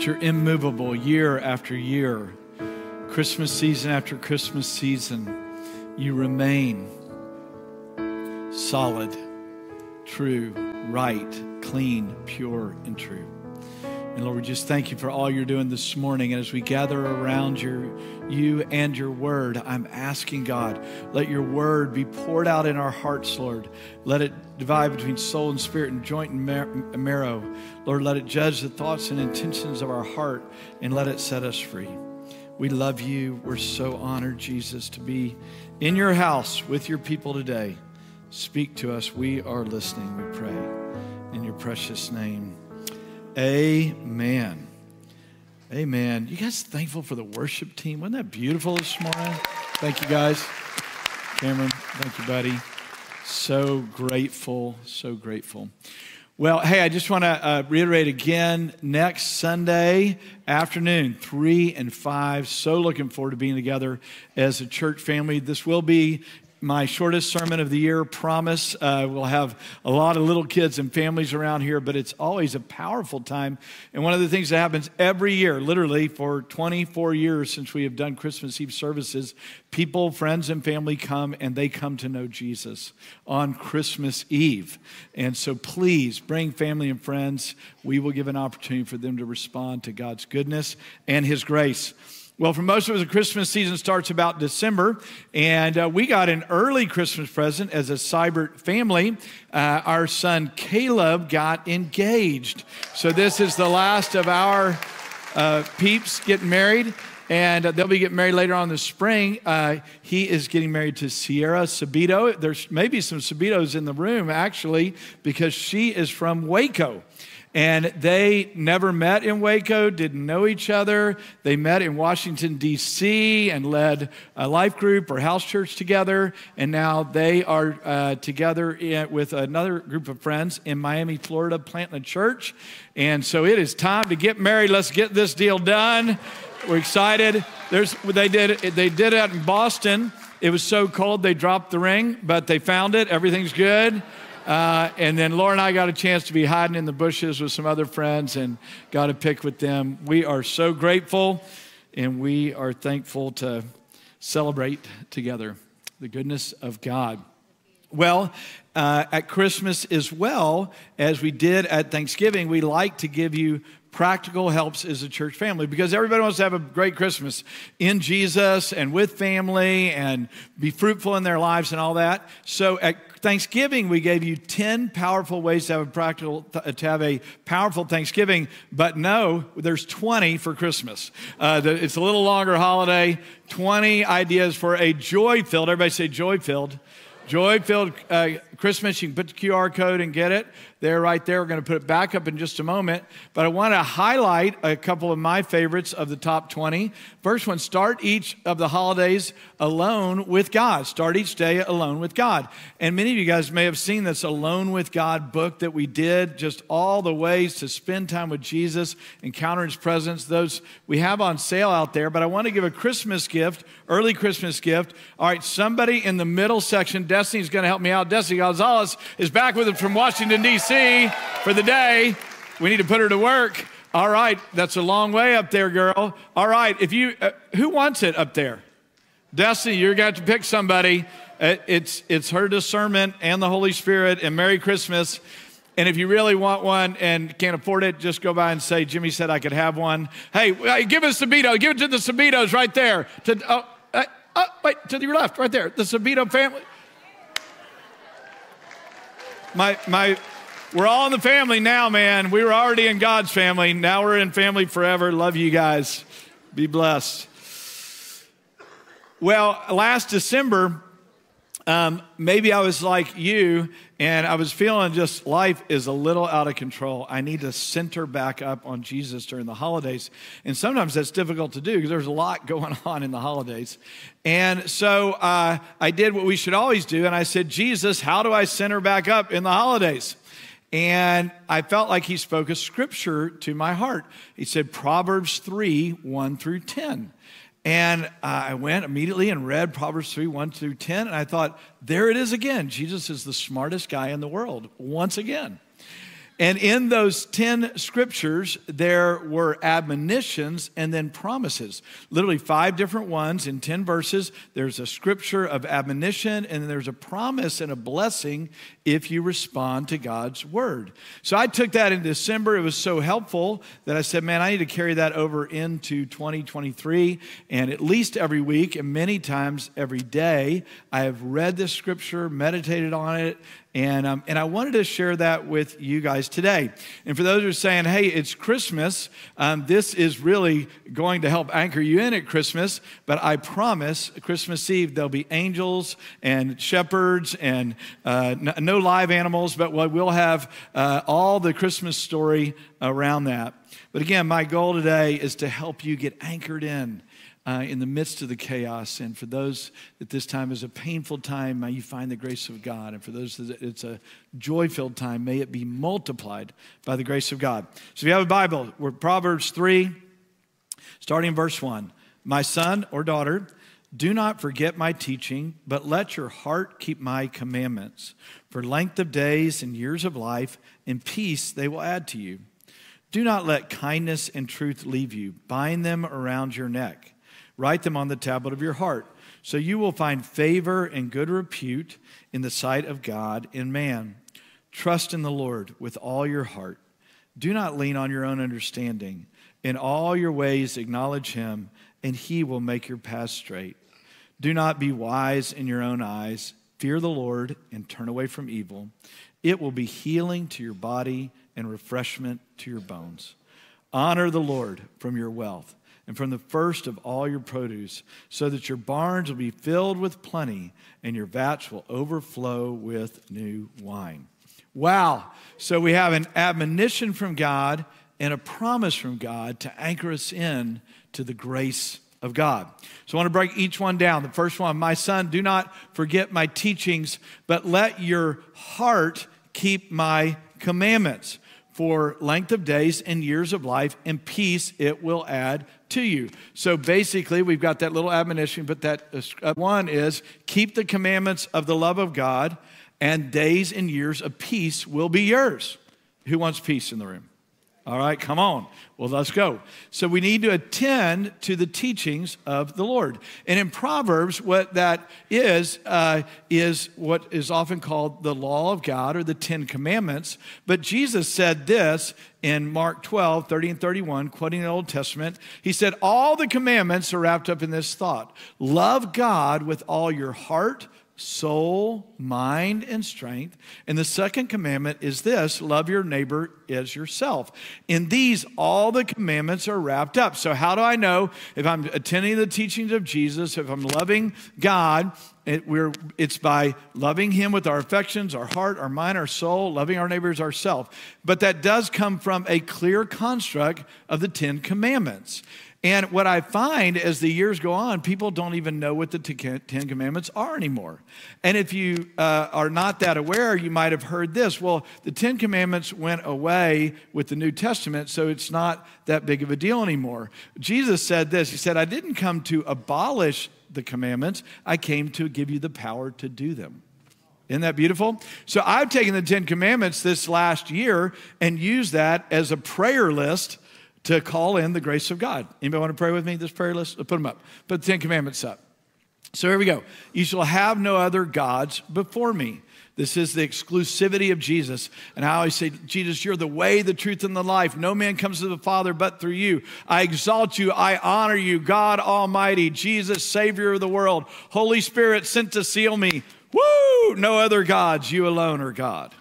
that you're immovable year after year, Christmas season after Christmas season. You remain solid, true, right, clean, pure, and true. And Lord, we just thank you for all you're doing this morning. And as we gather around your, you and your word, I'm asking God, let your word be poured out in our hearts, Lord. Let it divide between soul and spirit and joint and marrow. Lord, let it judge the thoughts and intentions of our heart and let it set us free. We love you. We're so honored, Jesus, to be in your house with your people today. Speak to us. We are listening, we pray. In your precious name. Amen. Amen. You guys thankful for the worship team? Wasn't that beautiful this morning? Thank you, guys. Cameron, thank you, buddy. So grateful, so grateful. Well, hey, I just want to uh, reiterate again next Sunday afternoon, 3 and 5. So looking forward to being together as a church family. This will be my shortest sermon of the year, promise. Uh, we'll have a lot of little kids and families around here, but it's always a powerful time. And one of the things that happens every year, literally for 24 years since we have done Christmas Eve services, people, friends, and family come and they come to know Jesus on Christmas Eve. And so please bring family and friends. We will give an opportunity for them to respond to God's goodness and His grace. Well, for most of us, the Christmas season starts about December, and uh, we got an early Christmas present as a Seibert family. Uh, our son Caleb got engaged. So, this is the last of our uh, peeps getting married, and uh, they'll be getting married later on the spring. Uh, he is getting married to Sierra Sabito. There's maybe some Sabitos in the room, actually, because she is from Waco. And they never met in Waco, didn't know each other. They met in Washington, D.C., and led a life group or house church together. And now they are uh, together in, with another group of friends in Miami, Florida, planting a church. And so it is time to get married. Let's get this deal done. We're excited. There's, they, did, they did it in Boston. It was so cold they dropped the ring, but they found it. Everything's good. Uh, and then Laura and I got a chance to be hiding in the bushes with some other friends and got a pick with them. We are so grateful and we are thankful to celebrate together the goodness of God. Well, uh, at Christmas as well as we did at Thanksgiving, we like to give you practical helps as a church family because everybody wants to have a great Christmas in Jesus and with family and be fruitful in their lives and all that. So at Thanksgiving, we gave you 10 powerful ways to have a practical, to have a powerful Thanksgiving, but no, there's 20 for Christmas. Uh, it's a little longer holiday, 20 ideas for a joy filled, everybody say joy filled, joy filled uh, Christmas. You can put the QR code and get it there, right there. We're going to put it back up in just a moment. But I want to highlight a couple of my favorites of the top 20. First one start each of the holidays alone with God. Start each day alone with God. And many of you guys may have seen this Alone with God book that we did, just all the ways to spend time with Jesus, encounter his presence. Those we have on sale out there. But I want to give a Christmas gift, early Christmas gift. All right, somebody in the middle section, Destiny's going to help me out. Destiny Gonzalez is back with us from Washington, D.C for the day. We need to put her to work. All right, that's a long way up there, girl. All right, if you, uh, who wants it up there? Destiny, you're going to to pick somebody. Uh, it's, it's her discernment and the Holy Spirit, and Merry Christmas. And if you really want one and can't afford it, just go by and say, Jimmy said I could have one. Hey, give us Sabito. Give it to the Sabitos right there. To, oh, uh, uh, wait, to your left, right there. The Sabito family. My, my, we're all in the family now, man. We were already in God's family. Now we're in family forever. Love you guys. Be blessed. Well, last December, um, maybe I was like you and I was feeling just life is a little out of control. I need to center back up on Jesus during the holidays. And sometimes that's difficult to do because there's a lot going on in the holidays. And so uh, I did what we should always do. And I said, Jesus, how do I center back up in the holidays? And I felt like he spoke a scripture to my heart. He said Proverbs 3 1 through 10. And uh, I went immediately and read Proverbs 3 1 through 10. And I thought, there it is again. Jesus is the smartest guy in the world, once again. And in those 10 scriptures, there were admonitions and then promises. Literally five different ones in 10 verses. There's a scripture of admonition, and there's a promise and a blessing if you respond to God's word. So I took that in December. It was so helpful that I said, man, I need to carry that over into 2023. And at least every week, and many times every day, I have read this scripture, meditated on it, and, um, and I wanted to share that with you guys today. And for those who are saying, hey, it's Christmas, um, this is really going to help anchor you in at Christmas. But I promise, Christmas Eve, there'll be angels and shepherds and uh, no live animals, but we'll have uh, all the Christmas story around that. But again, my goal today is to help you get anchored in uh, in the midst of the chaos. And for those that this time is a painful time, may you find the grace of God. And for those that it's a joy filled time, may it be multiplied by the grace of God. So if you have a Bible, we're Proverbs 3, starting in verse 1. My son or daughter, do not forget my teaching, but let your heart keep my commandments. For length of days and years of life and peace they will add to you. Do not let kindness and truth leave you. Bind them around your neck. Write them on the tablet of your heart, so you will find favor and good repute in the sight of God and man. Trust in the Lord with all your heart. Do not lean on your own understanding. In all your ways, acknowledge him, and he will make your path straight. Do not be wise in your own eyes. Fear the Lord and turn away from evil. It will be healing to your body and refreshment to your bones. Honor the Lord from your wealth and from the first of all your produce, so that your barns will be filled with plenty and your vats will overflow with new wine. Wow. So we have an admonition from God and a promise from God to anchor us in to the grace of God. So I want to break each one down. The first one, my son, do not forget my teachings, but let your heart keep my commandments for length of days and years of life and peace it will add to you. So basically, we've got that little admonition, but that uh, one is keep the commandments of the love of God, and days and years of peace will be yours. Who wants peace in the room? All right, come on. Well, let's go. So we need to attend to the teachings of the Lord. And in Proverbs, what that is, uh, is what is often called the law of God or the Ten Commandments. But Jesus said this in Mark 12, 30 and 31, quoting the Old Testament. He said, All the commandments are wrapped up in this thought love God with all your heart soul, mind, and strength. And the second commandment is this love your neighbor as yourself. In these, all the commandments are wrapped up. So, how do I know if I'm attending the teachings of Jesus, if I'm loving God? It, it's by loving Him with our affections, our heart, our mind, our soul, loving our neighbors ourselves. But that does come from a clear construct of the Ten Commandments. And what I find as the years go on, people don't even know what the Ten Commandments are anymore. And if you uh, are not that aware, you might have heard this. Well, the Ten Commandments went away with the New Testament, so it's not that big of a deal anymore. Jesus said this He said, I didn't come to abolish the commandments, I came to give you the power to do them. Isn't that beautiful? So I've taken the Ten Commandments this last year and used that as a prayer list to call in the grace of God. Anybody want to pray with me? This prayer list? Put them up. Put the Ten Commandments up. So here we go. You shall have no other gods before me. This is the exclusivity of Jesus. And I always say, Jesus, you're the way, the truth, and the life. No man comes to the Father but through you. I exalt you. I honor you, God Almighty, Jesus, Savior of the world. Holy Spirit sent to seal me. Woo! No other gods. You alone are God.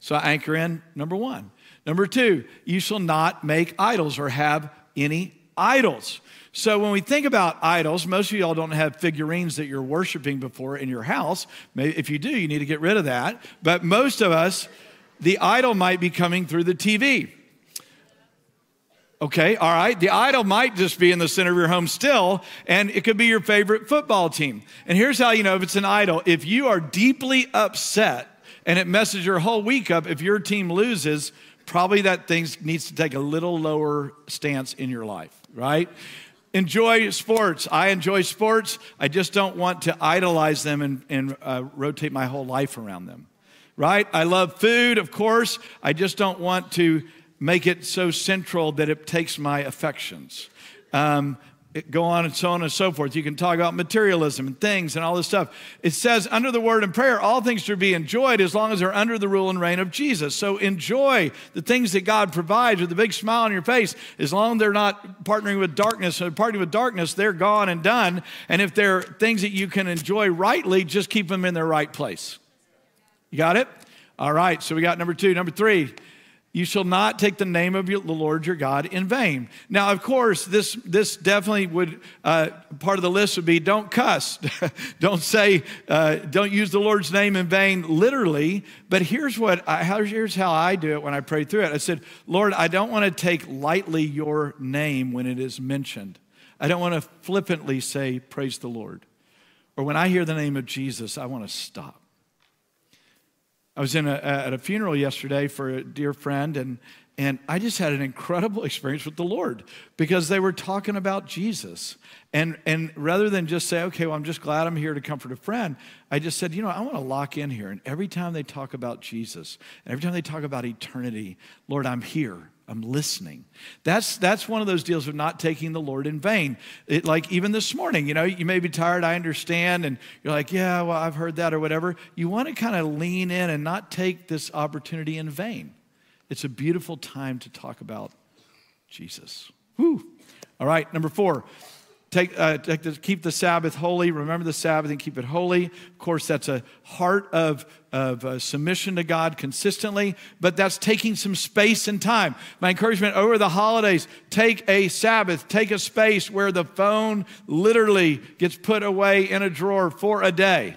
So I anchor in number one. Number two, you shall not make idols or have any idols. So when we think about idols, most of y'all don't have figurines that you're worshiping before in your house. Maybe if you do, you need to get rid of that. But most of us, the idol might be coming through the TV. Okay, all right. The idol might just be in the center of your home still, and it could be your favorite football team. And here's how you know if it's an idol. If you are deeply upset and it messes your whole week up, if your team loses, probably that thing needs to take a little lower stance in your life, right? Enjoy sports. I enjoy sports. I just don't want to idolize them and, and uh, rotate my whole life around them. right? I love food, of course. I just don't want to make it so central that it takes my affections. Um, go on and so on and so forth. You can talk about materialism and things and all this stuff. It says under the word and prayer, all things should be enjoyed as long as they're under the rule and reign of Jesus. So enjoy the things that God provides with a big smile on your face. As long as they're not partnering with darkness uh, or partnering with darkness, they're gone and done. And if they're things that you can enjoy rightly, just keep them in their right place. You got it? All right, so we got number two. Number three, you shall not take the name of the Lord your God in vain. Now, of course, this, this definitely would, uh, part of the list would be don't cuss. don't say, uh, don't use the Lord's name in vain, literally. But here's what, I, here's how I do it when I pray through it. I said, Lord, I don't want to take lightly your name when it is mentioned. I don't want to flippantly say, praise the Lord. Or when I hear the name of Jesus, I want to stop. I was in a, at a funeral yesterday for a dear friend, and, and I just had an incredible experience with the Lord because they were talking about Jesus. And, and rather than just say, okay, well, I'm just glad I'm here to comfort a friend, I just said, you know, I want to lock in here. And every time they talk about Jesus, and every time they talk about eternity, Lord, I'm here. I'm listening. That's, that's one of those deals of not taking the Lord in vain. It, like even this morning, you know, you may be tired, I understand, and you're like, yeah, well, I've heard that or whatever. You want to kind of lean in and not take this opportunity in vain. It's a beautiful time to talk about Jesus. Whew. All right, number four, Take, uh, take the, keep the Sabbath holy. Remember the Sabbath and keep it holy. Of course, that's a heart of, of uh, submission to God consistently, but that's taking some space and time. My encouragement over the holidays take a Sabbath, take a space where the phone literally gets put away in a drawer for a day.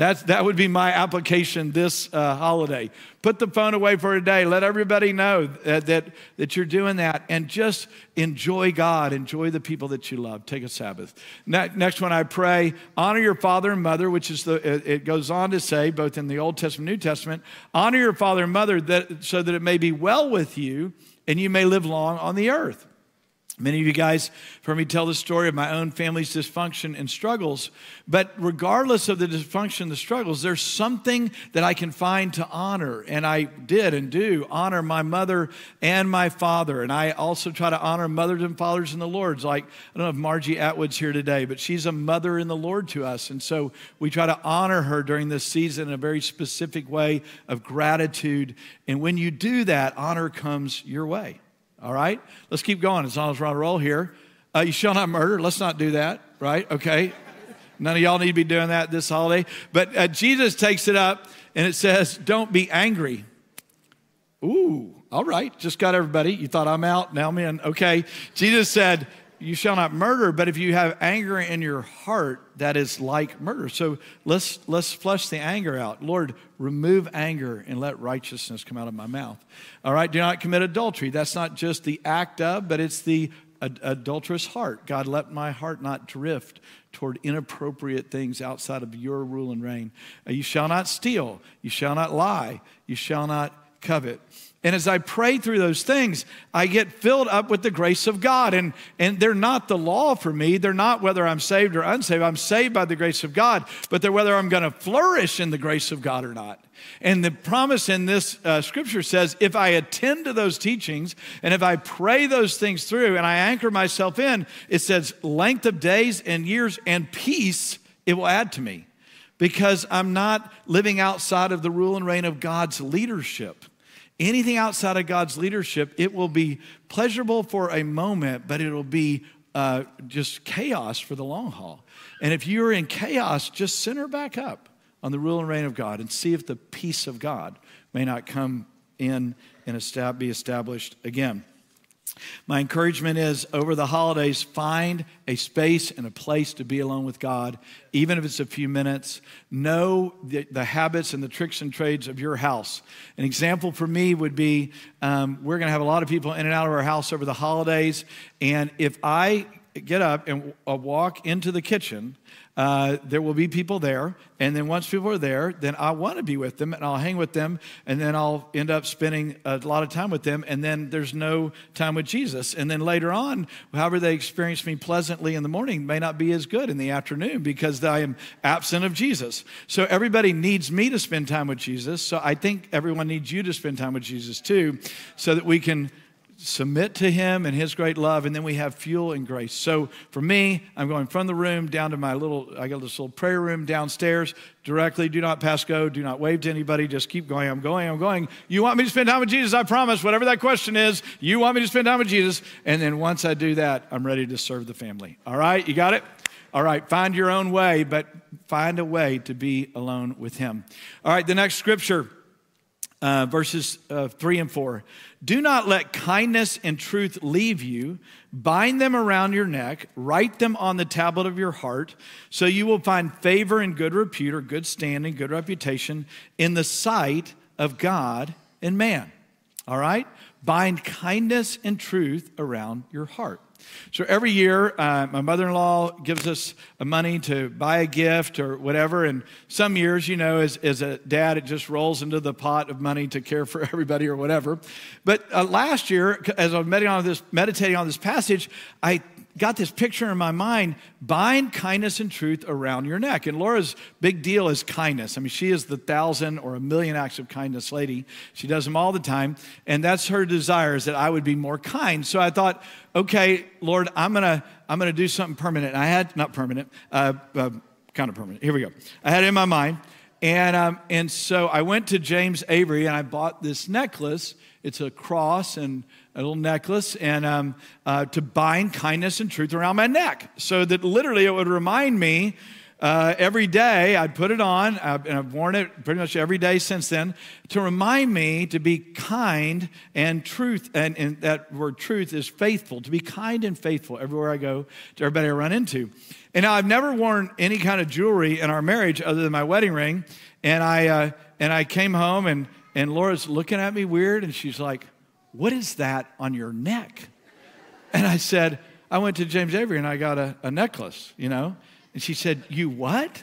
That's, that would be my application this uh, holiday. Put the phone away for a day. Let everybody know that, that, that you're doing that and just enjoy God. Enjoy the people that you love. Take a Sabbath. Ne- next one, I pray, honor your father and mother, which is the, it goes on to say, both in the Old Testament New Testament, honor your father and mother that, so that it may be well with you and you may live long on the earth. Many of you guys heard me tell the story of my own family's dysfunction and struggles. But regardless of the dysfunction, the struggles, there's something that I can find to honor. And I did and do honor my mother and my father. And I also try to honor mothers and fathers in the Lord. Like, I don't know if Margie Atwood's here today, but she's a mother in the Lord to us. And so we try to honor her during this season in a very specific way of gratitude. And when you do that, honor comes your way. All right? Let's keep going as long as we're on a roll here. Uh, you shall not murder. Let's not do that, right? Okay. None of y'all need to be doing that this holiday. But uh, Jesus takes it up and it says, Don't be angry. Ooh, all right. Just got everybody. You thought I'm out. Now I'm in. Okay. Jesus said, you shall not murder, but if you have anger in your heart, that is like murder. So let's let's flush the anger out. Lord, remove anger and let righteousness come out of my mouth. All right, do not commit adultery. That's not just the act of, but it's the ad- adulterous heart. God, let my heart not drift toward inappropriate things outside of your rule and reign. Uh, you shall not steal. You shall not lie. You shall not covet. And as I pray through those things, I get filled up with the grace of God. And, and they're not the law for me. They're not whether I'm saved or unsaved. I'm saved by the grace of God, but they're whether I'm going to flourish in the grace of God or not. And the promise in this uh, scripture says if I attend to those teachings and if I pray those things through and I anchor myself in, it says length of days and years and peace it will add to me because I'm not living outside of the rule and reign of God's leadership anything outside of God's leadership, it will be pleasurable for a moment, but it'll be uh, just chaos for the long haul. And if you're in chaos, just center back up on the rule and reign of God and see if the peace of God may not come in and be established again. My encouragement is over the holidays, find a space and a place to be alone with God, even if it's a few minutes. Know the, the habits and the tricks and trades of your house. An example for me would be um, we're going to have a lot of people in and out of our house over the holidays. And if I get up and uh, walk into the kitchen, uh, there will be people there. And then once people are there, then I want to be with them and I'll hang with them. And then I'll end up spending a lot of time with them. And then there's no time with Jesus. And then later on, however they experience me pleasantly in the morning may not be as good in the afternoon because I am absent of Jesus. So everybody needs me to spend time with Jesus. So I think everyone needs you to spend time with Jesus too, so that we can submit to him and his great love and then we have fuel and grace. So for me i'm going from the room down to my little i got this little prayer room downstairs directly. Do not pass go. Do not wave to anybody. Just keep going. I'm going. I'm going. You want me to spend time with jesus? I promise. Whatever that question is you want me to spend time with jesus. And then once i do that i'm ready to serve the family. All right? You got it? All right. Find your own way but find a way to be alone with him. All right. The next scripture uh, verses uh, 3 and 4. Do not let kindness and truth leave you. Bind them around your neck, write them on the tablet of your heart, so you will find favor and good repute or good standing, good reputation in the sight of God and man. All right? Bind kindness and truth around your heart. So every year, uh, my mother in law gives us money to buy a gift or whatever. And some years, you know, as, as a dad, it just rolls into the pot of money to care for everybody or whatever. But uh, last year, as I was meditating on, this, meditating on this passage, I got this picture in my mind bind kindness and truth around your neck. And Laura's big deal is kindness. I mean, she is the thousand or a million acts of kindness lady. She does them all the time. And that's her desire is that I would be more kind. So I thought, okay, Lord, I'm going to I'm to do something permanent. And I had, not permanent, uh, uh, kind of permanent. Here we go. I had it in my mind. And, um, and so I went to James Avery and I bought this necklace. It's a cross and a little necklace and um, uh, to bind kindness and truth around my neck so that literally it would remind me uh, every day i'd put it on uh, and i've worn it pretty much every day since then to remind me to be kind and truth and, and that word truth is faithful to be kind and faithful everywhere i go to everybody i run into. And now i've never worn any kind of jewelry in our marriage other than my wedding ring and i uh, and i came home and and laura's looking at me weird and she's like what is that on your neck? And I said, I went to James Avery and I got a, a necklace, you know? And she said, You what?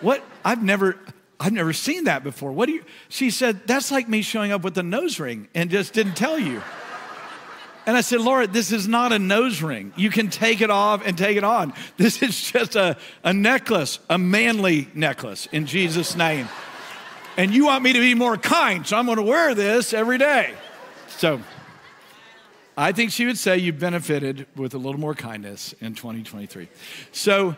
What? I've never. I've never seen that before. What do you? She said, That's like me showing up with a nose ring and just didn't tell you. And I said, Laura, this is not a nose ring. You can take it off and take it on. This is just a, a necklace, a manly necklace in Jesus' name. And you want me to be more kind, so I'm going to wear this every day. So I think she would say you benefited with a little more kindness in 2023. So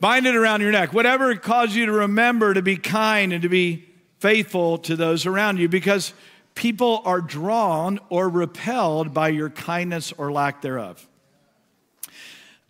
bind it around your neck. Whatever caused you to remember to be kind and to be faithful to those around you because people are drawn or repelled by your kindness or lack thereof.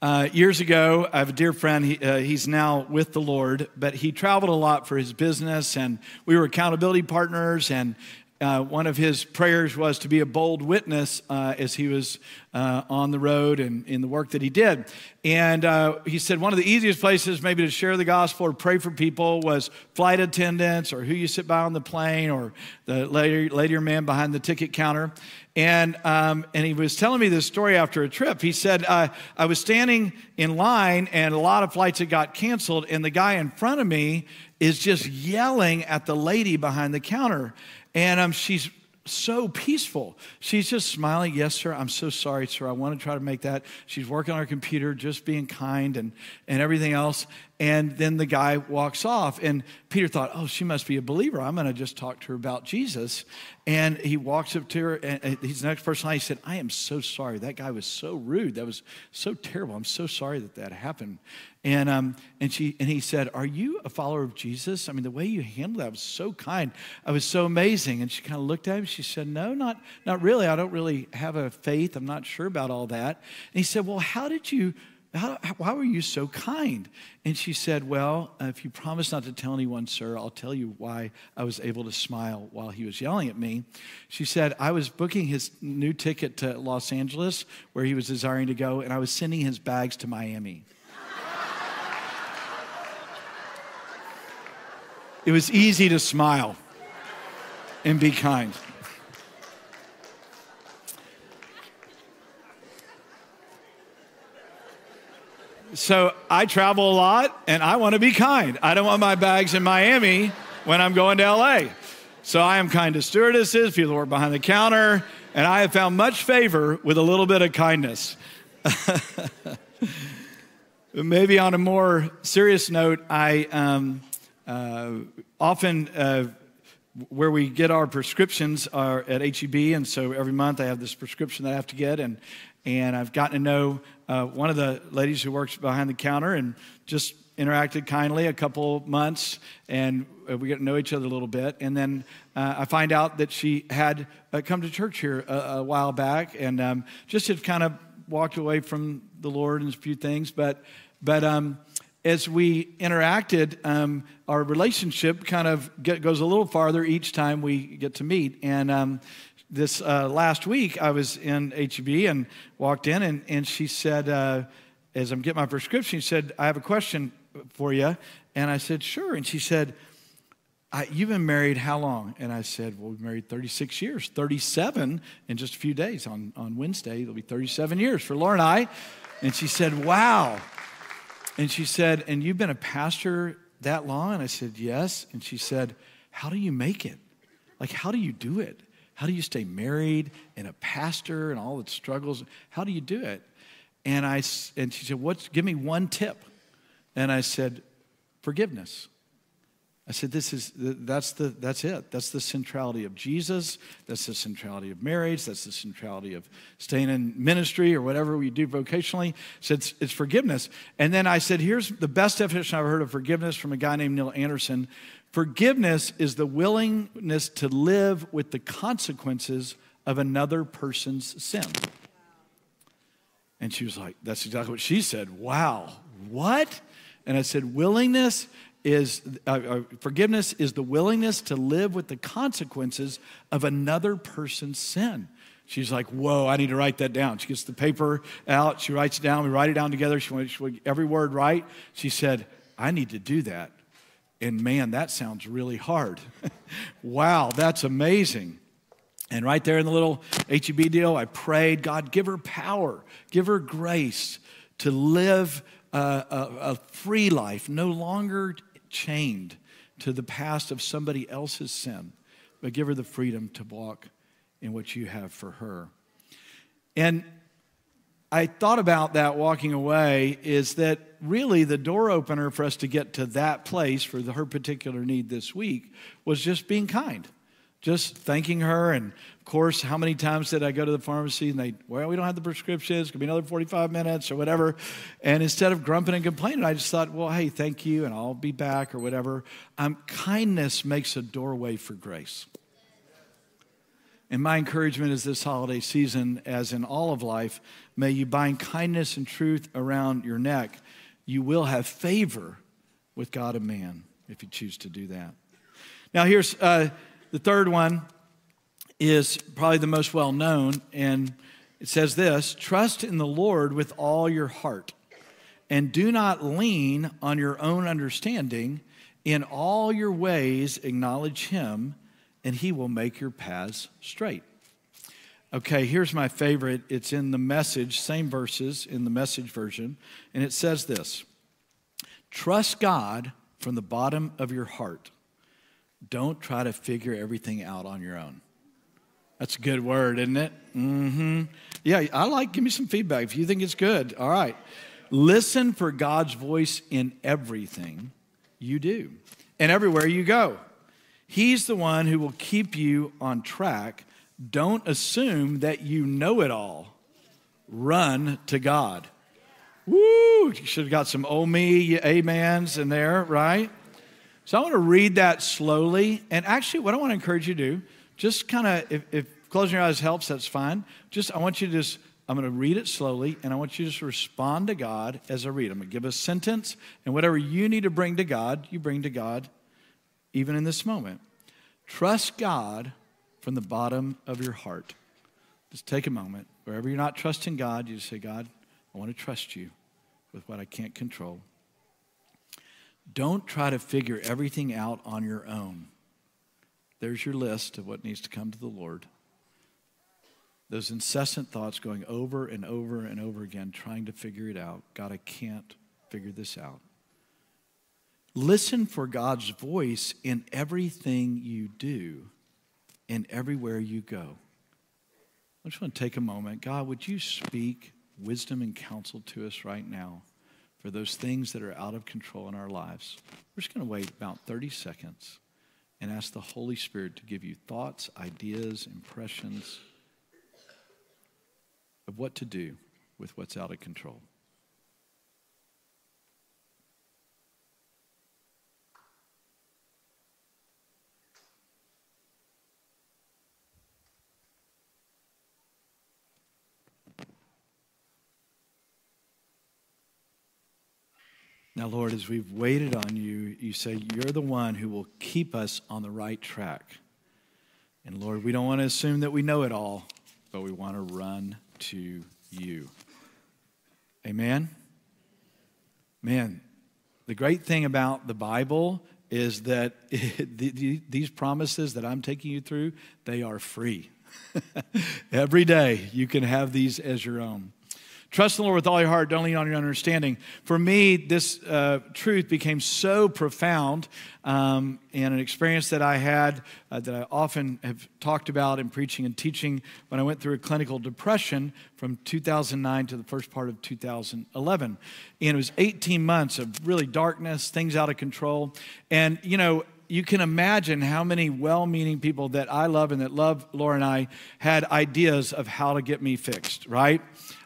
Uh, years ago, I have a dear friend. He, uh, he's now with the Lord, but he traveled a lot for his business, and we were accountability partners. And uh, one of his prayers was to be a bold witness uh, as he was uh, on the road and in the work that he did. And uh, he said one of the easiest places maybe to share the gospel or pray for people was flight attendants or who you sit by on the plane or the lady, or man behind the ticket counter. And, um, and he was telling me this story after a trip. He said, uh, I was standing in line and a lot of flights had got canceled, and the guy in front of me is just yelling at the lady behind the counter. And um, she's so peaceful. She's just smiling. Yes, sir. I'm so sorry, sir. I want to try to make that. She's working on her computer, just being kind and, and everything else. And then the guy walks off. And Peter thought, oh, she must be a believer. I'm going to just talk to her about Jesus. And he walks up to her, and he's the next person. He said, I am so sorry. That guy was so rude. That was so terrible. I'm so sorry that that happened. And, um, and, she, and he said, Are you a follower of Jesus? I mean, the way you handled that was so kind. I was so amazing. And she kind of looked at him. She said, No, not, not really. I don't really have a faith. I'm not sure about all that. And he said, Well, how did you how, why were you so kind? And she said, Well, if you promise not to tell anyone, sir, I'll tell you why I was able to smile while he was yelling at me. She said, I was booking his new ticket to Los Angeles, where he was desiring to go, and I was sending his bags to Miami. it was easy to smile and be kind. So I travel a lot and I want to be kind. I don't want my bags in Miami when I'm going to LA. So I am kind to stewardesses, people who work behind the counter, and I have found much favor with a little bit of kindness. Maybe on a more serious note, I um, uh, often, uh, where we get our prescriptions are at HEB, and so every month I have this prescription that I have to get, and, and I've gotten to know uh, one of the ladies who works behind the counter and just interacted kindly a couple months and uh, we got to know each other a little bit. And then uh, i find out that she had uh, come to church here a, a while back and um, just had kind of walked away from the lord and a few things. But but um, as we interacted um, our relationship kind of get, goes a little farther each time we get to meet. And um, this uh, last week, I was in HEB and walked in, and, and she said, uh, as I'm getting my prescription, she said, I have a question for you. And I said, sure. And she said, You've been married how long? And I said, Well, we've married 36 years, 37 in just a few days. On, on Wednesday, it'll be 37 years for Laura and I. And she said, Wow. And she said, And you've been a pastor that long? And I said, Yes. And she said, How do you make it? Like, how do you do it? How do you stay married and a pastor and all the struggles? How do you do it? And, I, and she said, What's, Give me one tip. And I said, Forgiveness. I said, this is, that's, the, that's it. That's the centrality of Jesus. That's the centrality of marriage. That's the centrality of staying in ministry or whatever we do vocationally. Said, it's, it's forgiveness. And then I said, here's the best definition I've heard of forgiveness from a guy named Neil Anderson Forgiveness is the willingness to live with the consequences of another person's sin. And she was like, That's exactly what she said. Wow, what? And I said, Willingness is, uh, uh, forgiveness is the willingness to live with the consequences of another person's sin. She's like, Whoa, I need to write that down. She gets the paper out, she writes it down, we write it down together. She wants every word right. She said, I need to do that. And man, that sounds really hard. wow, that's amazing. And right there in the little HEB deal, I prayed, God, give her power, give her grace to live a, a, a free life, no longer chained to the past of somebody else's sin, but give her the freedom to walk in what you have for her. And I thought about that walking away is that really the door opener for us to get to that place for the, her particular need this week was just being kind, just thanking her. And of course, how many times did I go to the pharmacy and they, well, we don't have the prescriptions, it's gonna be another 45 minutes or whatever. And instead of grumping and complaining, I just thought, well, hey, thank you, and I'll be back or whatever. Um, kindness makes a doorway for grace. And my encouragement is this holiday season, as in all of life, may you bind kindness and truth around your neck. You will have favor with God and man if you choose to do that. Now, here's uh, the third one is probably the most well known, and it says this Trust in the Lord with all your heart, and do not lean on your own understanding. In all your ways, acknowledge Him and he will make your paths straight. Okay, here's my favorite. It's in the message, same verses in the message version, and it says this Trust God from the bottom of your heart. Don't try to figure everything out on your own. That's a good word, isn't it? Mm-hmm. Yeah, I like, give me some feedback if you think it's good. All right. Listen for God's voice in everything you do and everywhere you go. He's the one who will keep you on track. Don't assume that you know it all. Run to God. Woo! You should have got some oh me amens in there, right? So I want to read that slowly. And actually, what I want to encourage you to do, just kind of, if, if closing your eyes helps, that's fine. Just, I want you to just, I'm going to read it slowly, and I want you to just respond to God as I read. I'm going to give a sentence, and whatever you need to bring to God, you bring to God even in this moment. Trust God from the bottom of your heart. Just take a moment. Wherever you're not trusting God, you just say, God, I want to trust you with what I can't control. Don't try to figure everything out on your own. There's your list of what needs to come to the Lord. Those incessant thoughts going over and over and over again, trying to figure it out. God, I can't figure this out. Listen for God's voice in everything you do and everywhere you go. I just want to take a moment. God, would you speak wisdom and counsel to us right now for those things that are out of control in our lives? We're just going to wait about 30 seconds and ask the Holy Spirit to give you thoughts, ideas, impressions of what to do with what's out of control. Now, Lord, as we've waited on you, you say you're the one who will keep us on the right track. And Lord, we don't want to assume that we know it all, but we want to run to you. Amen? Man, the great thing about the Bible is that it, these promises that I'm taking you through, they are free. Every day you can have these as your own. Trust the Lord with all your heart. Don't lean on your understanding. For me, this uh, truth became so profound um, and an experience that I had uh, that I often have talked about in preaching and teaching when I went through a clinical depression from 2009 to the first part of 2011. And it was 18 months of really darkness, things out of control. And, you know, you can imagine how many well meaning people that I love and that love Laura and I had ideas of how to get me fixed, right?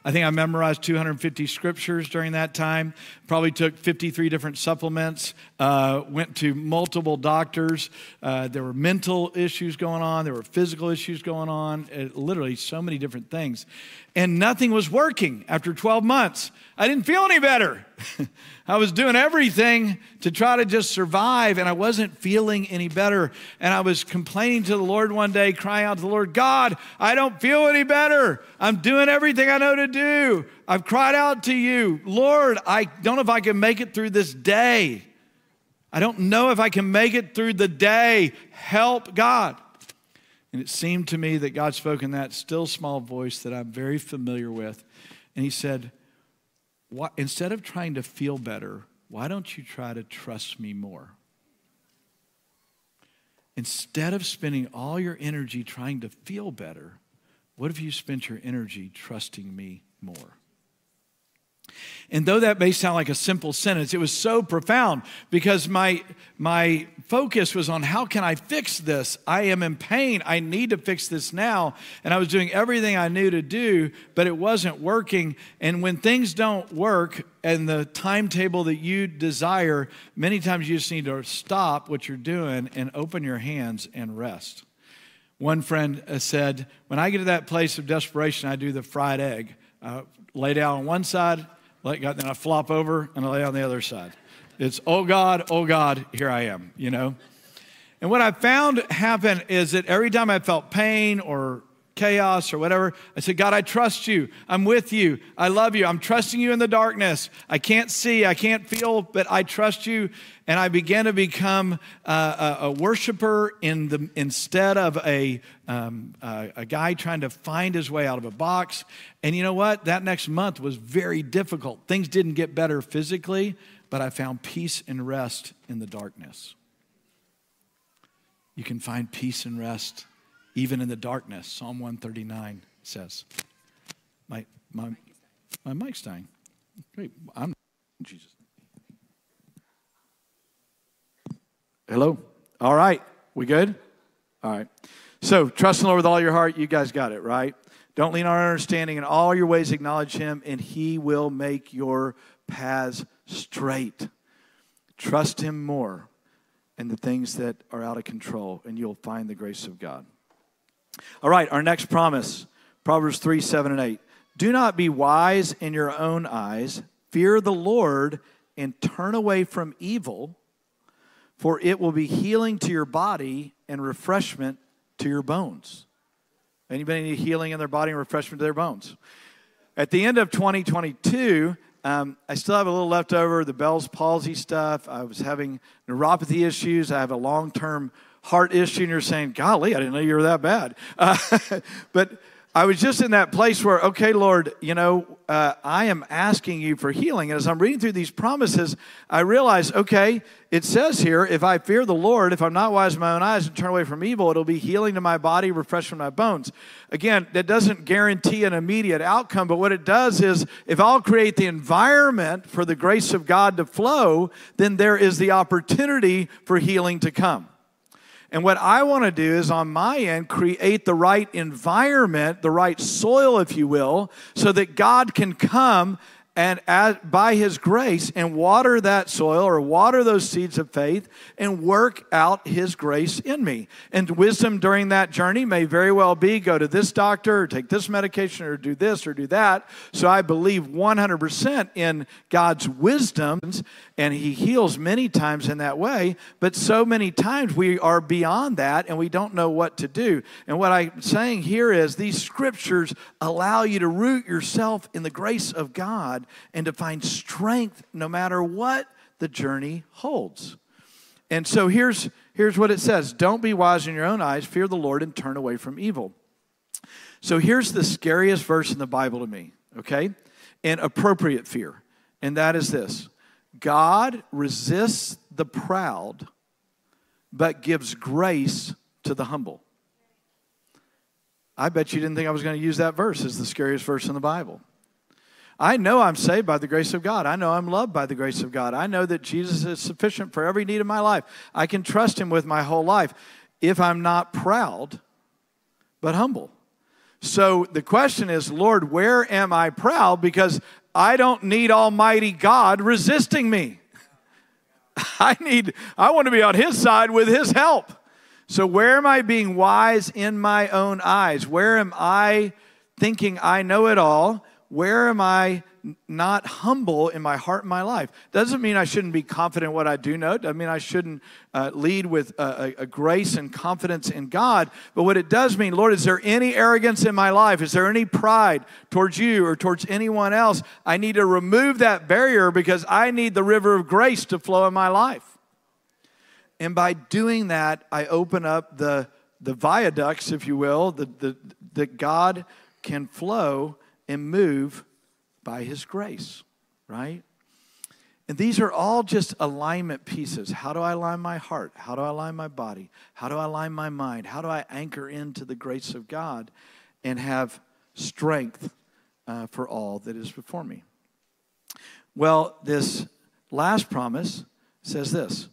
I think I memorized 250 scriptures during that time. Probably took 53 different supplements. Uh, went to multiple doctors. Uh, there were mental issues going on. There were physical issues going on. Uh, literally, so many different things, and nothing was working. After 12 months, I didn't feel any better. I was doing everything to try to just survive, and I wasn't feeling any better. And I was complaining to the Lord one day, crying out to the Lord, God, I don't feel any better. I'm doing everything I know to do. I've cried out to you, Lord, I don't know if I can make it through this day. I don't know if I can make it through the day. Help God. And it seemed to me that God spoke in that still small voice that I'm very familiar with. And He said, why, instead of trying to feel better, why don't you try to trust me more? Instead of spending all your energy trying to feel better, what if you spent your energy trusting me more? And though that may sound like a simple sentence, it was so profound because my, my focus was on how can I fix this? I am in pain. I need to fix this now. And I was doing everything I knew to do, but it wasn't working. And when things don't work and the timetable that you desire, many times you just need to stop what you're doing and open your hands and rest. One friend uh, said, When I get to that place of desperation, I do the fried egg. Uh, lay down on one side, let God, then I flop over and I lay on the other side. It's, oh God, oh God, here I am, you know? And what I found happen is that every time I felt pain or chaos or whatever, I said, God, I trust you. I'm with you. I love you. I'm trusting you in the darkness. I can't see, I can't feel, but I trust you. And I began to become uh, a, a, worshiper in the, instead of a, um, a guy trying to find his way out of a box. And you know what? That next month was very difficult. Things didn't get better physically, but I found peace and rest in the darkness. You can find peace and rest even in the darkness. Psalm 139 says. My, my, my mic's dying. Great. I'm Jesus. Hello? All right. We good? All right. So, trust in the Lord with all your heart. You guys got it, right? Don't lean on understanding. In all your ways, acknowledge Him, and He will make your paths straight. Trust Him more in the things that are out of control, and you'll find the grace of God. All right, our next promise Proverbs 3 7 and 8. Do not be wise in your own eyes, fear the Lord, and turn away from evil, for it will be healing to your body and refreshment to your bones. Anybody need healing in their body and refreshment to their bones? At the end of 2022, um, I still have a little left over the Bell's palsy stuff. I was having neuropathy issues. I have a long term heart issue and you're saying, golly, I didn't know you were that bad. Uh, but I was just in that place where, okay, Lord, you know, uh, I am asking you for healing. And as I'm reading through these promises, I realize, okay, it says here, if I fear the Lord, if I'm not wise in my own eyes and turn away from evil, it'll be healing to my body, refreshing my bones. Again, that doesn't guarantee an immediate outcome, but what it does is if I'll create the environment for the grace of God to flow, then there is the opportunity for healing to come. And what I want to do is on my end create the right environment, the right soil, if you will, so that God can come and as, by his grace and water that soil or water those seeds of faith and work out his grace in me. And wisdom during that journey may very well be go to this doctor or take this medication or do this or do that. So I believe 100% in God's wisdom and he heals many times in that way, but so many times we are beyond that and we don't know what to do. And what I'm saying here is these scriptures allow you to root yourself in the grace of God and to find strength no matter what the journey holds. And so here's, here's what it says Don't be wise in your own eyes, fear the Lord, and turn away from evil. So here's the scariest verse in the Bible to me, okay? And appropriate fear. And that is this God resists the proud, but gives grace to the humble. I bet you didn't think I was going to use that verse as the scariest verse in the Bible. I know I'm saved by the grace of God. I know I'm loved by the grace of God. I know that Jesus is sufficient for every need of my life. I can trust Him with my whole life if I'm not proud, but humble. So the question is, Lord, where am I proud? Because I don't need Almighty God resisting me. I need, I want to be on His side with His help. So where am I being wise in my own eyes? Where am I thinking I know it all? Where am I not humble in my heart and my life? Doesn't mean I shouldn't be confident what I do know. Doesn't mean I shouldn't uh, lead with a, a, grace and confidence in God. But what it does mean, Lord, is there any arrogance in my life? Is there any pride towards you or towards anyone else? I need to remove that barrier because I need the river of grace to flow in my life. And by doing that, I open up the, the viaducts, if you will, that the, that God can flow and move by His grace, right? And these are all just alignment pieces. How do I align my heart? How do I align my body? How do I align my mind? How do I anchor into the grace of God and have strength uh, for all that is before me? Well, this last promise says this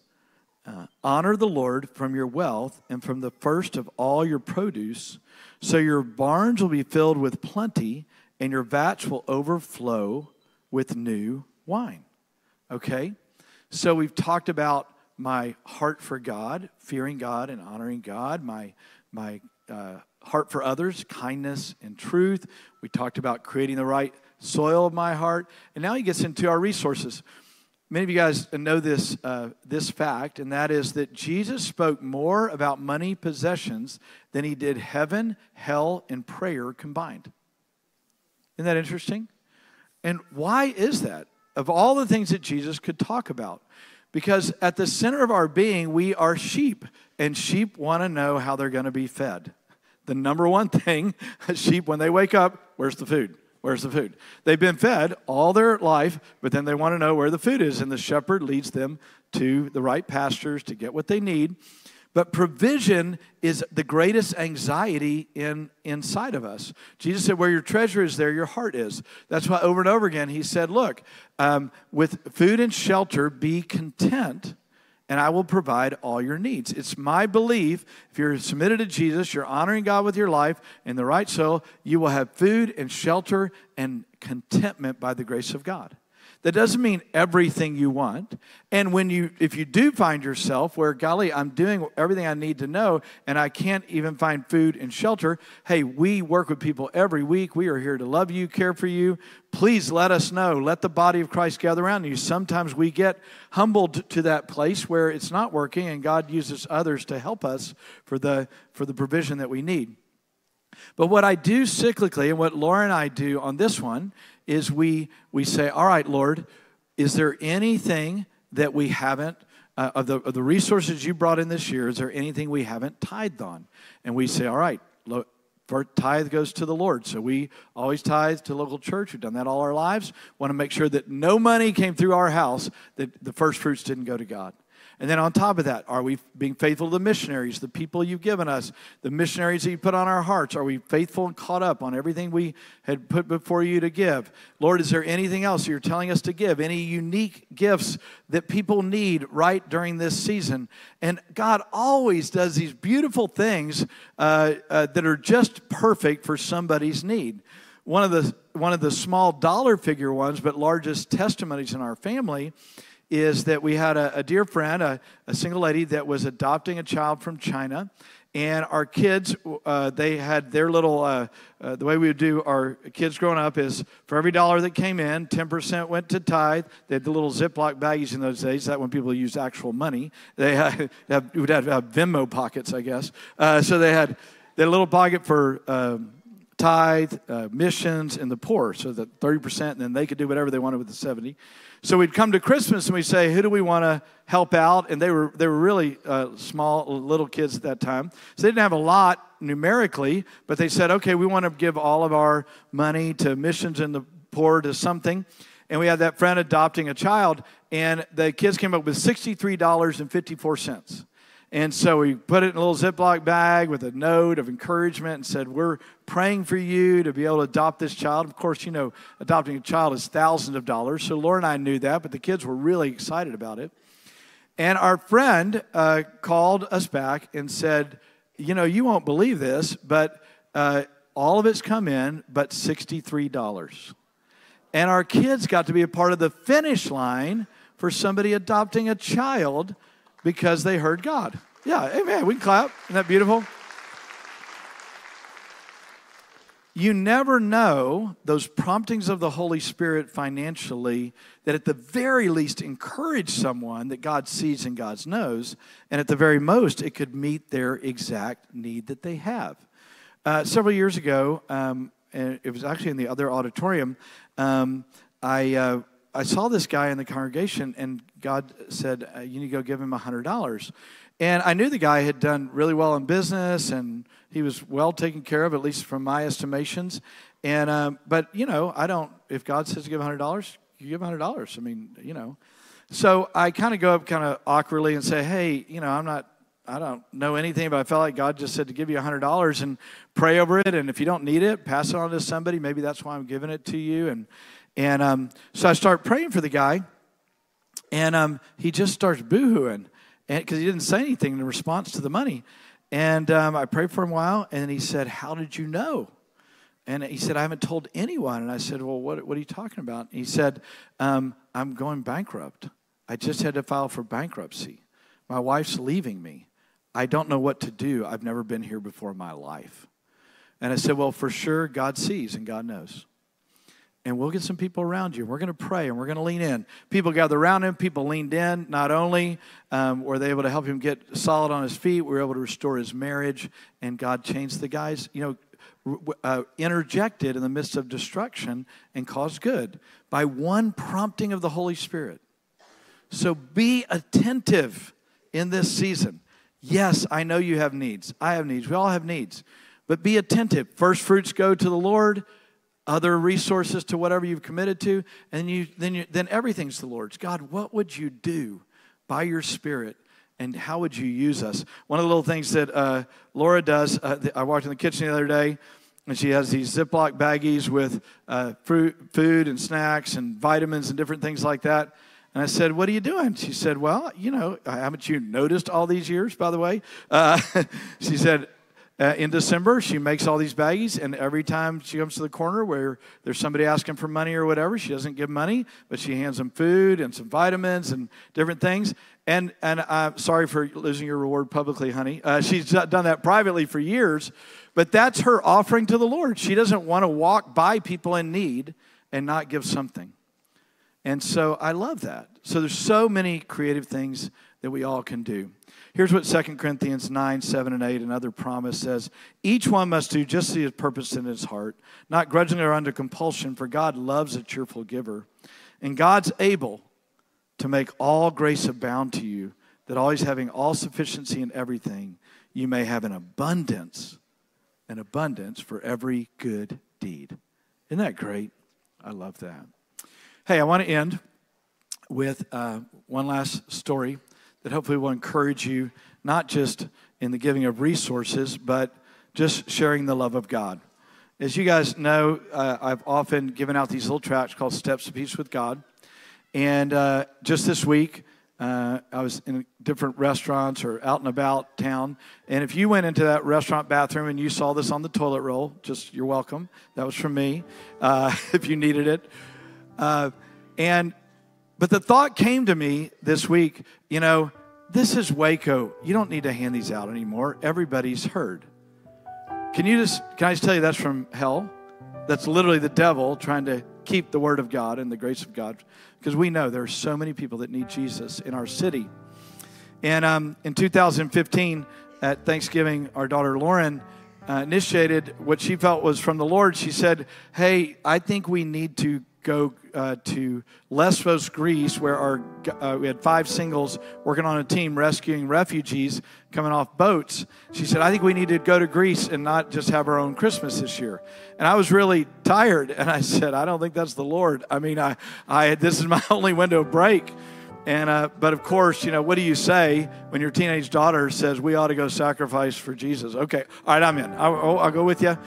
uh, Honor the Lord from your wealth and from the first of all your produce, so your barns will be filled with plenty and your vats will overflow with new wine. Okay? So we've talked about my heart for God, fearing God and honoring God, my, my uh, heart for others, kindness and truth. We talked about creating the right soil of my heart. And now he gets into our resources. Many of you guys know this, uh, this fact, and that is that Jesus spoke more about money possessions than he did heaven, hell, and prayer combined. Isn't that interesting? And why is that? Of all the things that Jesus could talk about, because at the center of our being, we are sheep, and sheep want to know how they're going to be fed. The number one thing, sheep, when they wake up, where's the food? Where's the food? They've been fed all their life, but then they want to know where the food is, and the shepherd leads them to the right pastures to get what they need. But provision is the greatest anxiety in, inside of us. Jesus said, Where your treasure is, there your heart is. That's why over and over again he said, Look, um, with food and shelter, be content, and I will provide all your needs. It's my belief if you're submitted to Jesus, you're honoring God with your life in the right soul, you will have food and shelter and contentment by the grace of God. That doesn't mean everything you want. And when you if you do find yourself where golly, I'm doing everything I need to know and I can't even find food and shelter, hey, we work with people every week. We are here to love you, care for you. Please let us know. Let the body of Christ gather around you. Sometimes we get humbled to that place where it's not working and God uses others to help us for the for the provision that we need. But what I do cyclically, and what Laura and I do on this one, is we, we say, All right, Lord, is there anything that we haven't, uh, of, the, of the resources you brought in this year, is there anything we haven't tithed on? And we say, All right, tithe goes to the Lord. So we always tithe to local church. We've done that all our lives. Want to make sure that no money came through our house, that the first fruits didn't go to God. And then on top of that, are we being faithful to the missionaries, the people you've given us, the missionaries that you put on our hearts? Are we faithful and caught up on everything we had put before you to give? Lord, is there anything else you're telling us to give? Any unique gifts that people need right during this season? And God always does these beautiful things uh, uh, that are just perfect for somebody's need. One of the one of the small dollar figure ones, but largest testimonies in our family is that we had a, a dear friend, a, a, single lady that was adopting a child from China. And our kids, uh, they had their little, uh, uh, the way we would do our kids growing up is for every dollar that came in, 10% went to tithe. They had the little Ziploc baggies in those days. That when people used actual money. They had, would have, have Venmo pockets, I guess. Uh, so they had, their little pocket for um, tithe, uh, missions, and the poor. So that 30%, and then they could do whatever they wanted with the 70. So we'd come to Christmas and we'd say, who do we want to help out? And they were, they were really uh, small, little kids at that time. So they didn't have a lot numerically, but they said, okay, we want to give all of our money to missions and the poor to something. And we had that friend adopting a child, and the kids came up with $63.54. And so we put it in a little Ziploc bag with a note of encouragement and said, We're praying for you to be able to adopt this child. Of course, you know, adopting a child is thousands of dollars. So Laura and I knew that, but the kids were really excited about it. And our friend uh, called us back and said, You know, you won't believe this, but uh, all of it's come in, but $63. And our kids got to be a part of the finish line for somebody adopting a child because they heard God. Yeah, amen. We can clap. Isn't that beautiful? You never know those promptings of the Holy Spirit financially that at the very least encourage someone that God sees and God knows, and at the very most, it could meet their exact need that they have. Uh, several years ago, um, and it was actually in the other auditorium, um, I uh, I saw this guy in the congregation, and God said, uh, You need to go give him $100. And I knew the guy had done really well in business, and he was well taken care of, at least from my estimations. And um, but you know, I don't. If God says to give hundred dollars, you give hundred dollars. I mean, you know. So I kind of go up, kind of awkwardly, and say, "Hey, you know, I'm not. I don't know anything, but I felt like God just said to give you hundred dollars and pray over it. And if you don't need it, pass it on to somebody. Maybe that's why I'm giving it to you. And and um, so I start praying for the guy, and um, he just starts boohooing because he didn't say anything in response to the money. And um, I prayed for him a while, and he said, How did you know? And he said, I haven't told anyone. And I said, Well, what, what are you talking about? And he said, um, I'm going bankrupt. I just had to file for bankruptcy. My wife's leaving me. I don't know what to do. I've never been here before in my life. And I said, Well, for sure, God sees and God knows and we'll get some people around you. We're going to pray and we're going to lean in. People gathered around him. People leaned in. Not only um, were they able to help him get solid on his feet, we were able to restore his marriage, and God changed the guy's, you know, uh, interjected in the midst of destruction and caused good by one prompting of the Holy Spirit. So be attentive in this season. Yes, I know you have needs. I have needs. We all have needs. But be attentive. First fruits go to the Lord other resources to whatever you've committed to, and you, then, you, then everything's the Lord's. God, what would you do by your Spirit, and how would you use us? One of the little things that uh, Laura does, uh, I walked in the kitchen the other day, and she has these Ziploc baggies with uh, fruit, food and snacks and vitamins and different things like that. And I said, What are you doing? She said, Well, you know, haven't you noticed all these years, by the way? Uh, she said, uh, in December, she makes all these baggies, and every time she comes to the corner where there's somebody asking for money or whatever, she doesn't give money, but she hands them food and some vitamins and different things. And and I'm sorry for losing your reward publicly, honey. Uh, she's done that privately for years, but that's her offering to the Lord. She doesn't want to walk by people in need and not give something. And so I love that. So there's so many creative things that we all can do. Here's what 2 Corinthians 9, 7, and 8, another promise says Each one must do just as he has purposed in his heart, not grudgingly or under compulsion, for God loves a cheerful giver. And God's able to make all grace abound to you, that always having all sufficiency in everything, you may have an abundance an abundance for every good deed. Isn't that great? I love that. Hey, I want to end with uh, one last story that hopefully will encourage you, not just in the giving of resources, but just sharing the love of God. As you guys know, uh, I've often given out these little tracts called Steps to Peace with God. And uh, just this week, uh, I was in different restaurants or out and about town. And if you went into that restaurant bathroom and you saw this on the toilet roll, just you're welcome. That was from me uh, if you needed it. Uh, and but the thought came to me this week, you know, this is Waco. You don't need to hand these out anymore. Everybody's heard. Can you just, can I just tell you that's from hell? That's literally the devil trying to keep the word of God and the grace of God because we know there are so many people that need Jesus in our city. And um, in 2015, at Thanksgiving, our daughter Lauren uh, initiated what she felt was from the Lord. She said, Hey, I think we need to go uh, to Lesbos, Greece, where our, uh, we had five singles working on a team rescuing refugees coming off boats. She said, I think we need to go to Greece and not just have our own Christmas this year. And I was really tired. And I said, I don't think that's the Lord. I mean, I, I, this is my only window of break. And, uh, but of course, you know, what do you say when your teenage daughter says, we ought to go sacrifice for Jesus? Okay, all right, I'm in. I'll, I'll go with you.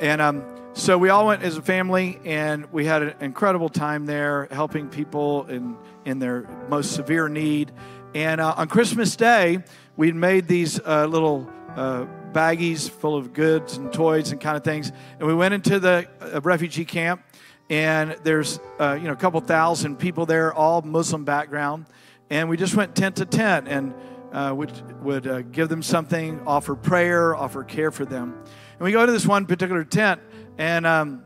And, um, so we all went as a family, and we had an incredible time there, helping people in in their most severe need. And uh, on Christmas Day, we'd made these uh, little uh, baggies full of goods and toys and kind of things, and we went into the uh, refugee camp. And there's uh, you know a couple thousand people there, all Muslim background, and we just went tent to tent and uh, would would give them something, offer prayer, offer care for them. And we go to this one particular tent and um,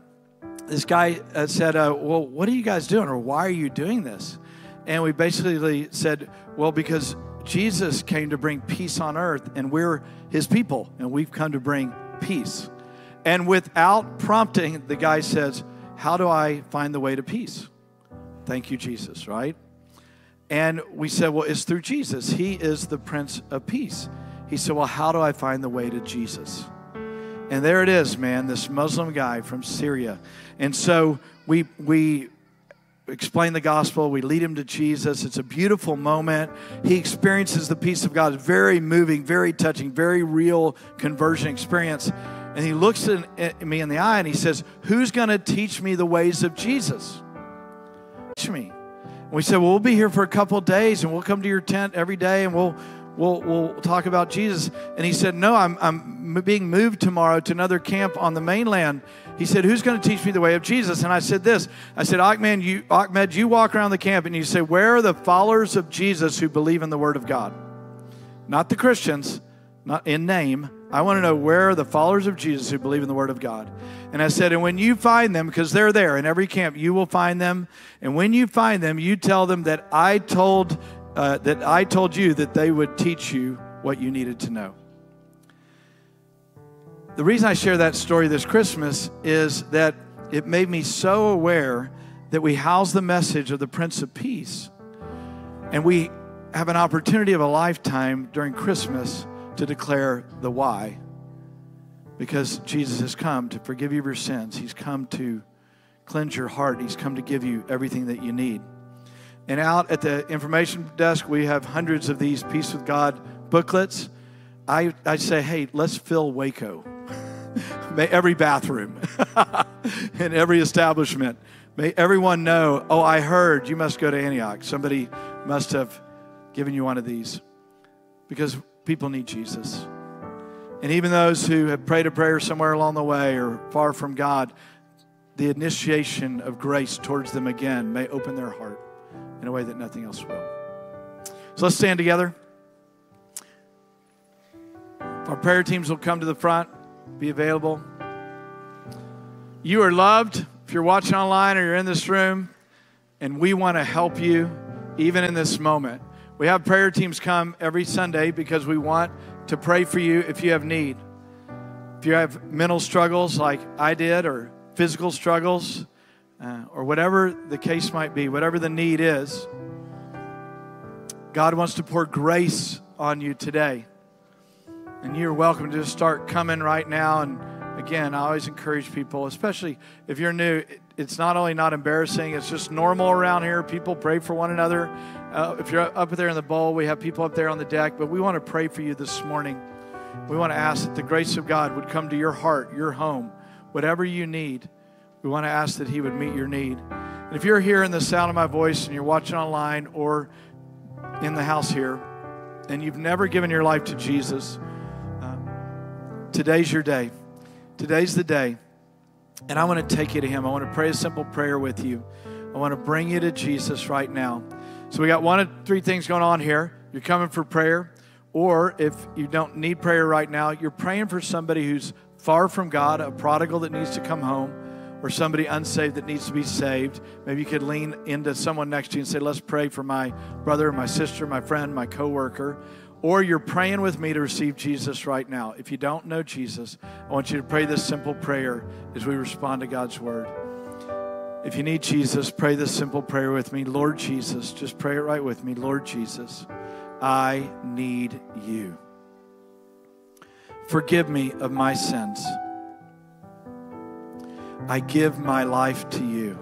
this guy uh, said, uh, Well, what are you guys doing? Or why are you doing this? And we basically said, Well, because Jesus came to bring peace on earth, and we're his people, and we've come to bring peace. And without prompting, the guy says, How do I find the way to peace? Thank you, Jesus, right? And we said, Well, it's through Jesus. He is the Prince of Peace. He said, Well, how do I find the way to Jesus? And there it is, man, this Muslim guy from Syria. And so we, we explain the gospel, we lead him to Jesus. It's a beautiful moment. He experiences the peace of God. Very moving, very touching, very real conversion experience. And he looks at me in the eye and he says, Who's going to teach me the ways of Jesus? Teach me. And we said, Well, we'll be here for a couple days and we'll come to your tent every day and we'll we'll, we'll talk about Jesus. And he said, No, I'm, I'm being moved tomorrow to another camp on the mainland. He said, Who's going to teach me the way of Jesus? And I said this I said, Ahmed you, Ahmed, you walk around the camp and you say, Where are the followers of Jesus who believe in the Word of God? Not the Christians, not in name. I want to know where are the followers of Jesus who believe in the Word of God. And I said, and when you find them, because they're there in every camp, you will find them. And when you find them, you tell them that I told uh, that I told you that they would teach you what you needed to know. The reason I share that story this Christmas is that it made me so aware that we house the message of the Prince of Peace. And we have an opportunity of a lifetime during Christmas to declare the why. Because Jesus has come to forgive you of your sins, He's come to cleanse your heart, He's come to give you everything that you need. And out at the information desk, we have hundreds of these Peace with God booklets. I, I say, hey, let's fill Waco. May every bathroom in every establishment. May everyone know, oh, I heard you must go to Antioch. Somebody must have given you one of these because people need Jesus. And even those who have prayed a prayer somewhere along the way or far from God, the initiation of grace towards them again may open their heart in a way that nothing else will. So let's stand together. Our prayer teams will come to the front, be available. You are loved if you're watching online or you're in this room, and we want to help you even in this moment. We have prayer teams come every Sunday because we want to pray for you if you have need. If you have mental struggles like I did, or physical struggles, uh, or whatever the case might be, whatever the need is, God wants to pour grace on you today. And you're welcome to just start coming right now. And again, I always encourage people, especially if you're new, it's not only not embarrassing, it's just normal around here. People pray for one another. Uh, if you're up there in the bowl, we have people up there on the deck, but we want to pray for you this morning. We want to ask that the grace of God would come to your heart, your home, whatever you need. We want to ask that He would meet your need. And if you're hearing the sound of my voice and you're watching online or in the house here, and you've never given your life to Jesus, uh, today's your day. Today's the day. And I want to take you to Him. I want to pray a simple prayer with you. I want to bring you to Jesus right now. So we got one of three things going on here. You're coming for prayer, or if you don't need prayer right now, you're praying for somebody who's far from God, a prodigal that needs to come home, or somebody unsaved that needs to be saved. Maybe you could lean into someone next to you and say, Let's pray for my brother, my sister, my friend, my coworker. Or you're praying with me to receive Jesus right now. If you don't know Jesus, I want you to pray this simple prayer as we respond to God's word. If you need Jesus, pray this simple prayer with me. Lord Jesus, just pray it right with me. Lord Jesus, I need you. Forgive me of my sins. I give my life to you.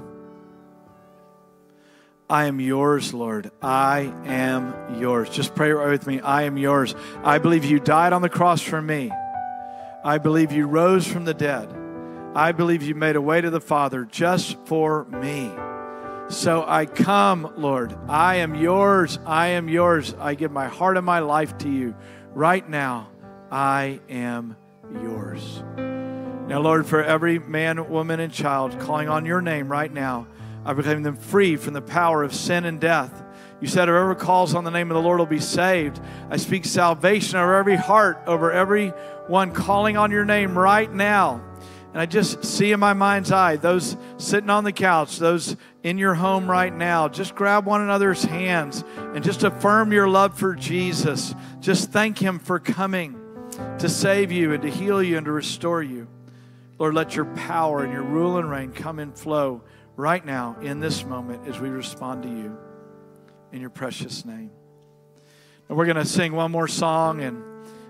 I am yours, Lord. I am yours. Just pray right with me. I am yours. I believe you died on the cross for me. I believe you rose from the dead. I believe you made a way to the Father just for me. So I come, Lord. I am yours. I am yours. I give my heart and my life to you. Right now, I am yours. Now, Lord, for every man, woman, and child calling on your name right now, I proclaim them free from the power of sin and death. You said, whoever calls on the name of the Lord will be saved. I speak salvation over every heart, over every one calling on your name right now. And I just see in my mind's eye those sitting on the couch, those in your home right now. Just grab one another's hands and just affirm your love for Jesus. Just thank Him for coming to save you and to heal you and to restore you. Lord, let your power and your rule and reign come and flow right now in this moment as we respond to you in your precious name. And we're going to sing one more song. And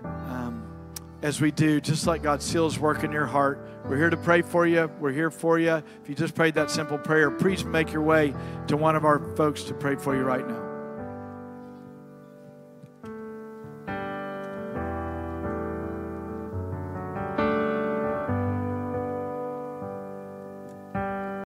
um, as we do, just like God seals work in your heart, we're here to pray for you. We're here for you. If you just prayed that simple prayer, please make your way to one of our folks to pray for you right now.